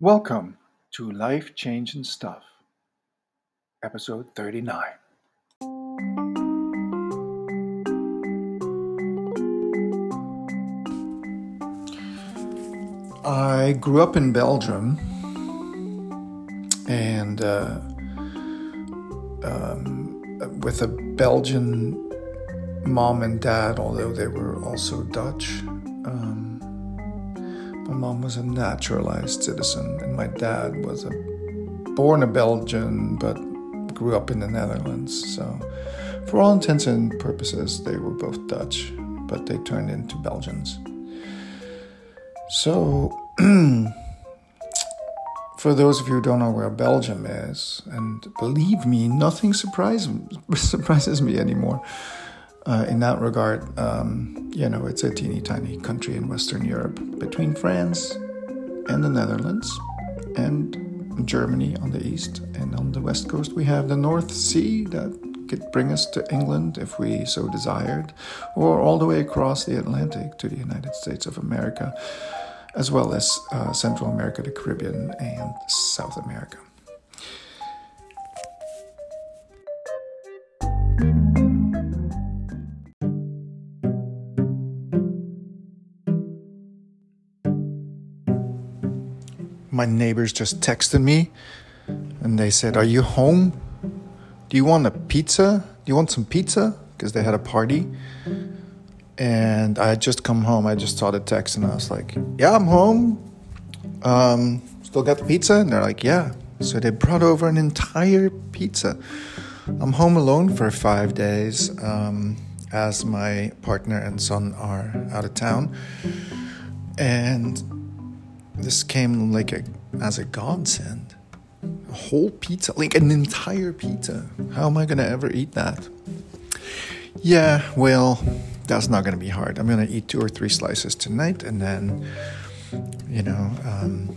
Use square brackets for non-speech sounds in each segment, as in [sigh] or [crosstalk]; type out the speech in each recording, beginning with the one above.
Welcome to Life Change and Stuff, episode 39. I grew up in Belgium and uh, um, with a Belgian mom and dad, although they were also Dutch. Um, my mom was a naturalized citizen, and my dad was a born a Belgian but grew up in the Netherlands. So, for all intents and purposes, they were both Dutch, but they turned into Belgians. So, [clears throat] for those of you who don't know where Belgium is, and believe me, nothing surprise, [laughs] surprises me anymore uh, in that regard, um, you know, it's a teeny tiny country in Western Europe between France and the Netherlands and Germany on the east. And on the west coast, we have the North Sea that could bring us to England if we so desired, or all the way across the Atlantic to the United States of America, as well as uh, Central America, the Caribbean, and South America. My neighbors just texted me and they said, Are you home? Do you want a pizza? Do you want some pizza? Because they had a party. And I had just come home. I just saw the text and I was like, Yeah, I'm home. Um, still got the pizza? And they're like, Yeah. So they brought over an entire pizza. I'm home alone for five days um, as my partner and son are out of town. And this came like a, as a godsend. A whole pizza, like an entire pizza. How am I going to ever eat that? Yeah, well, that's not going to be hard. I'm going to eat two or three slices tonight and then, you know, um,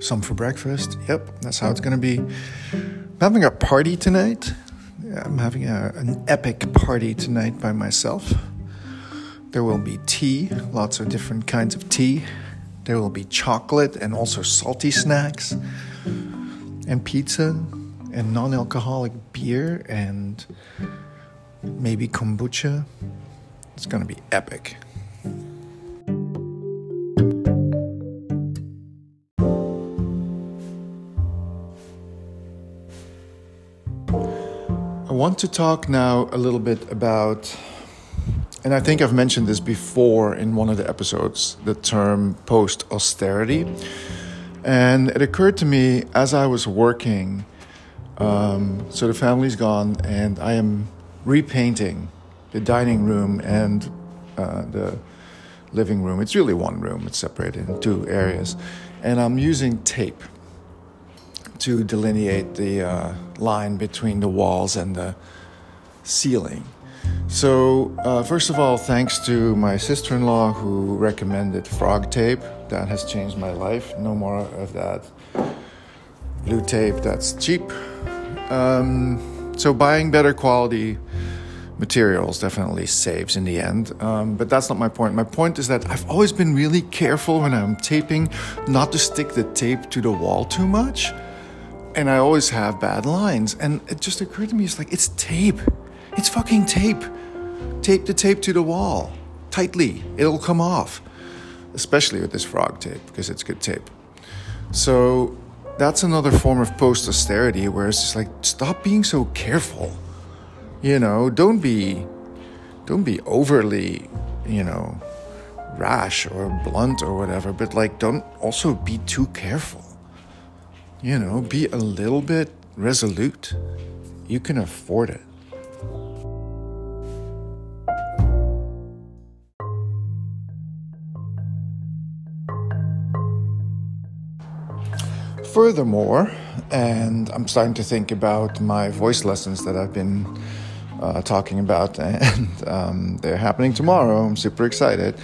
some for breakfast. Yep, that's how it's going to be. I'm having a party tonight. I'm having a, an epic party tonight by myself. There will be tea, lots of different kinds of tea. There will be chocolate and also salty snacks, and pizza, and non alcoholic beer, and maybe kombucha. It's gonna be epic. I want to talk now a little bit about and I think I've mentioned this before in one of the episodes the term post austerity. And it occurred to me as I was working. Um, so the family's gone, and I am repainting the dining room and uh, the living room. It's really one room, it's separated in two areas. And I'm using tape to delineate the uh, line between the walls and the ceiling. So, uh, first of all, thanks to my sister in law who recommended frog tape. That has changed my life. No more of that blue tape that's cheap. Um, so, buying better quality materials definitely saves in the end. Um, but that's not my point. My point is that I've always been really careful when I'm taping not to stick the tape to the wall too much. And I always have bad lines. And it just occurred to me it's like, it's tape. It's fucking tape. Tape the tape to the wall tightly. It'll come off, especially with this frog tape because it's good tape. So that's another form of post austerity where it's just like stop being so careful. You know, don't be don't be overly, you know, rash or blunt or whatever, but like don't also be too careful. You know, be a little bit resolute. You can afford it. Furthermore, and I'm starting to think about my voice lessons that I've been uh, talking about, [laughs] and um, they're happening tomorrow. I'm super excited.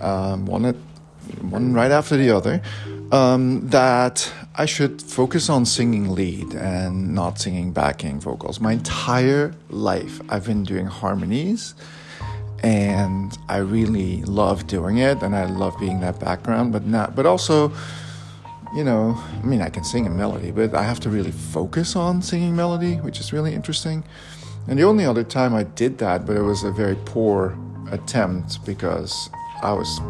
Um, one, at, one right after the other. Um, that I should focus on singing lead and not singing backing vocals. My entire life, I've been doing harmonies, and I really love doing it, and I love being that background. But not, but also you know, I mean, I can sing a melody, but I have to really focus on singing melody, which is really interesting. And the only other time I did that, but it was a very poor attempt because I was,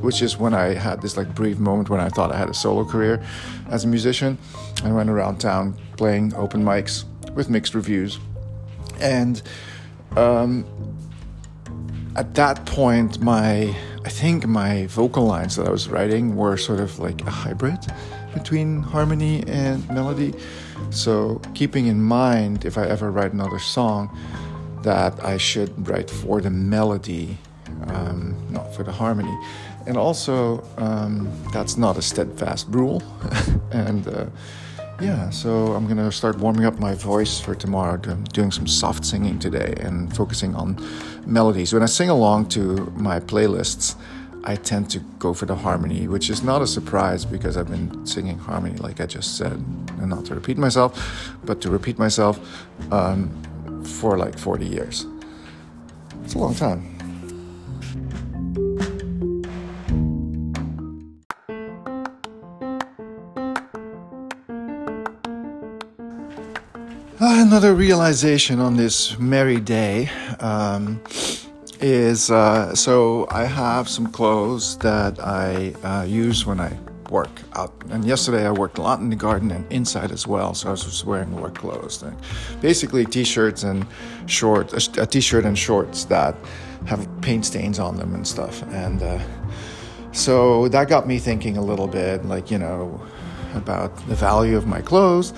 which is when I had this like brief moment when I thought I had a solo career as a musician. I went around town playing open mics with mixed reviews. And um, at that point, my I think my vocal lines that I was writing were sort of like a hybrid between harmony and melody. So, keeping in mind if I ever write another song, that I should write for the melody, um, not for the harmony. And also, um, that's not a steadfast rule. [laughs] and uh, yeah, so I'm gonna start warming up my voice for tomorrow. I'm doing some soft singing today and focusing on melodies. When I sing along to my playlists, I tend to go for the harmony, which is not a surprise because I've been singing harmony, like I just said, and not to repeat myself, but to repeat myself um, for like 40 years. It's a long time. Another realization on this merry day um, is uh, so I have some clothes that I uh, use when I work out. And yesterday I worked a lot in the garden and inside as well, so I was just wearing work clothes. And basically, t-shirts and shorts, a t-shirt and shorts that have paint stains on them and stuff. And uh, so that got me thinking a little bit, like you know, about the value of my clothes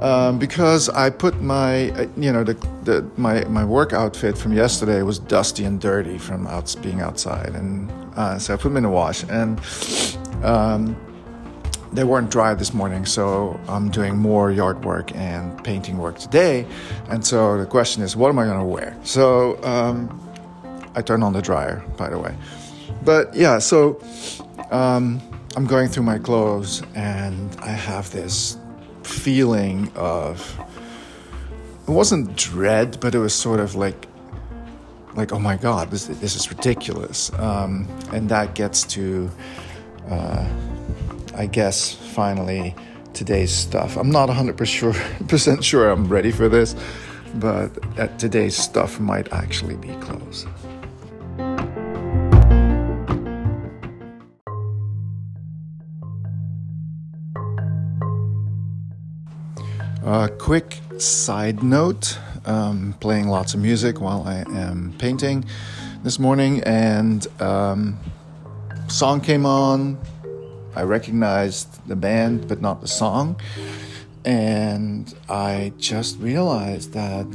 um, because I put my, uh, you know, the, the, my, my work outfit from yesterday was dusty and dirty from out, being outside. And uh, so I put them in the wash. And um, they weren't dry this morning. So I'm doing more yard work and painting work today. And so the question is, what am I going to wear? So um, I turned on the dryer, by the way. But yeah, so um, I'm going through my clothes and I have this feeling of it wasn't dread, but it was sort of like like oh my god, this this is ridiculous, um, and that gets to uh, I guess finally today's stuff. I'm not 100% sure, [laughs] sure I'm ready for this, but today's stuff might actually be close. A quick side note um, playing lots of music while I am painting this morning, and um, song came on. I recognized the band, but not the song. And I just realized that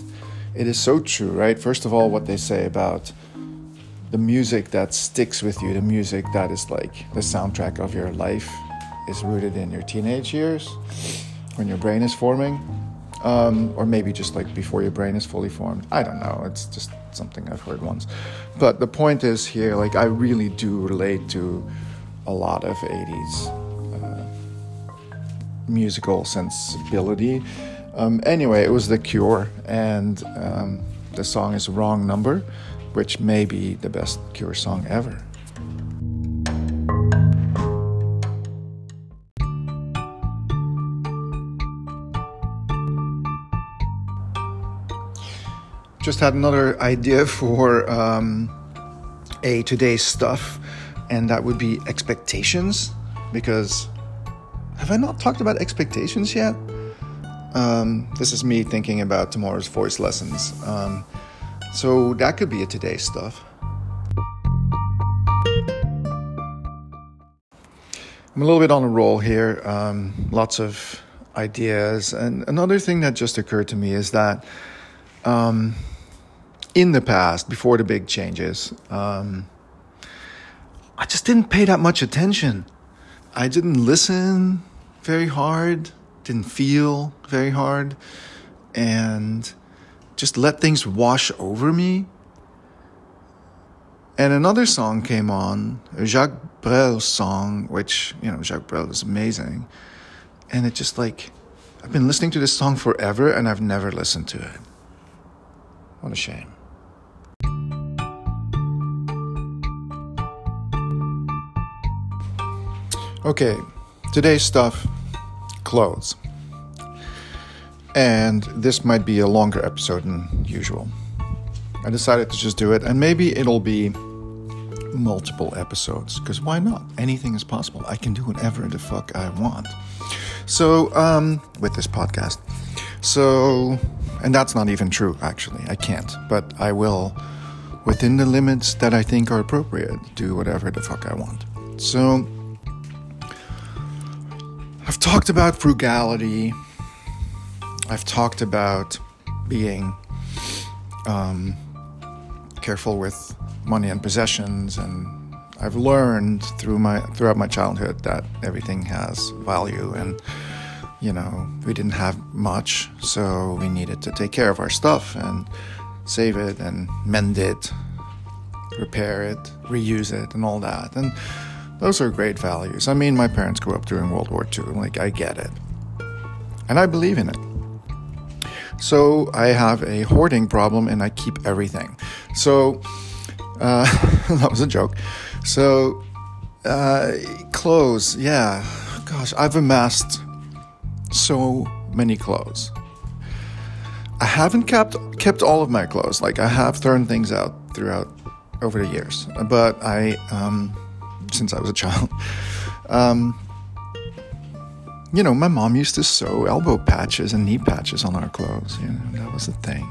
it is so true, right? First of all, what they say about the music that sticks with you, the music that is like the soundtrack of your life, is rooted in your teenage years when your brain is forming, um, or maybe just like before your brain is fully formed. I don't know. It's just something I've heard once. But the point is here, like I really do relate to a lot of 80s uh, musical sensibility. Um, anyway, it was The Cure, and um, the song is Wrong Number, which may be the best Cure song ever. Just had another idea for um, a today's stuff, and that would be expectations. Because have I not talked about expectations yet? Um, this is me thinking about tomorrow's voice lessons. Um, so that could be a today's stuff. I'm a little bit on a roll here. Um, lots of ideas. And another thing that just occurred to me is that um, in the past, before the big changes, um, I just didn't pay that much attention. I didn't listen very hard, didn't feel very hard, and just let things wash over me. And another song came on, a Jacques Brel song, which, you know, Jacques Brel is amazing. And it just like, I've been listening to this song forever and I've never listened to it. What a shame. Okay, today's stuff clothes. And this might be a longer episode than usual. I decided to just do it, and maybe it'll be multiple episodes because why not? Anything is possible. I can do whatever the fuck I want. So, um, with this podcast. So, and that's not even true, actually. I can't, but I will, within the limits that I think are appropriate, do whatever the fuck I want. So, talked about frugality. I've talked about being um, careful with money and possessions, and I've learned through my throughout my childhood that everything has value, and you know we didn't have much, so we needed to take care of our stuff and save it and mend it, repair it, reuse it, and all that, and those are great values. I mean, my parents grew up during World War II. Like, I get it. And I believe in it. So I have a hoarding problem and I keep everything. So uh, [laughs] that was a joke. So uh, clothes, yeah. Gosh, I've amassed so many clothes. I haven't kept kept all of my clothes. Like I have thrown things out throughout over the years, but I um, since I was a child. Um, you know, my mom used to sew elbow patches and knee patches on our clothes. You know, that was the thing.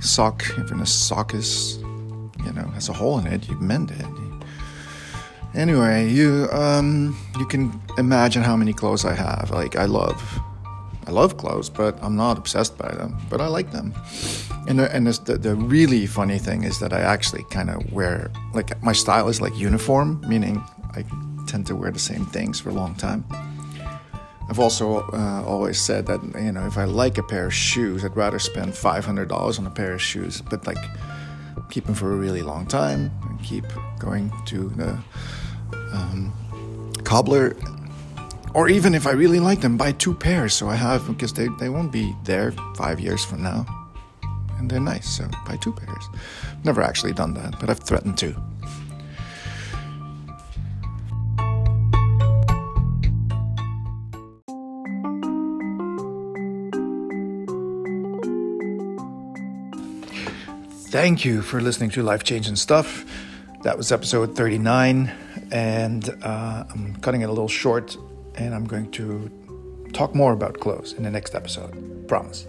Sock, even a sock is, you know, has a hole in it, you mend it. Anyway, you um, you can imagine how many clothes I have. Like I love, I love clothes, but I'm not obsessed by them. But I like them. And the, and the, the really funny thing is that I actually kind of wear like my style is like uniform, meaning I tend to wear the same things for a long time. I've also uh, always said that you know if I like a pair of shoes, I'd rather spend five hundred dollars on a pair of shoes, but like keep them for a really long time and keep going to the um, cobbler or even if I really like them, buy two pairs so I have because they, they won't be there five years from now and they're nice, so buy two pairs. Never actually done that, but I've threatened to. Thank you for listening to Life Change and Stuff. That was episode 39, and uh, I'm cutting it a little short, and I'm going to talk more about clothes in the next episode. Promise.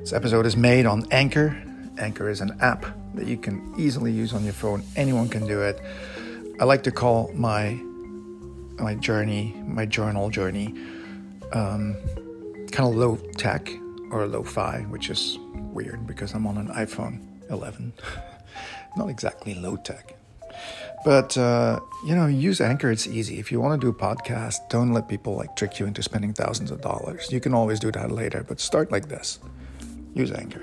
This episode is made on Anchor. Anchor is an app that you can easily use on your phone. Anyone can do it. I like to call my my journey, my journal journey, um, kind of low tech or low fi, which is weird because I'm on an iPhone 11. [laughs] Not exactly low tech. But uh, you know, use Anchor. It's easy. If you want to do a podcast, don't let people like trick you into spending thousands of dollars. You can always do that later, but start like this use Anchor.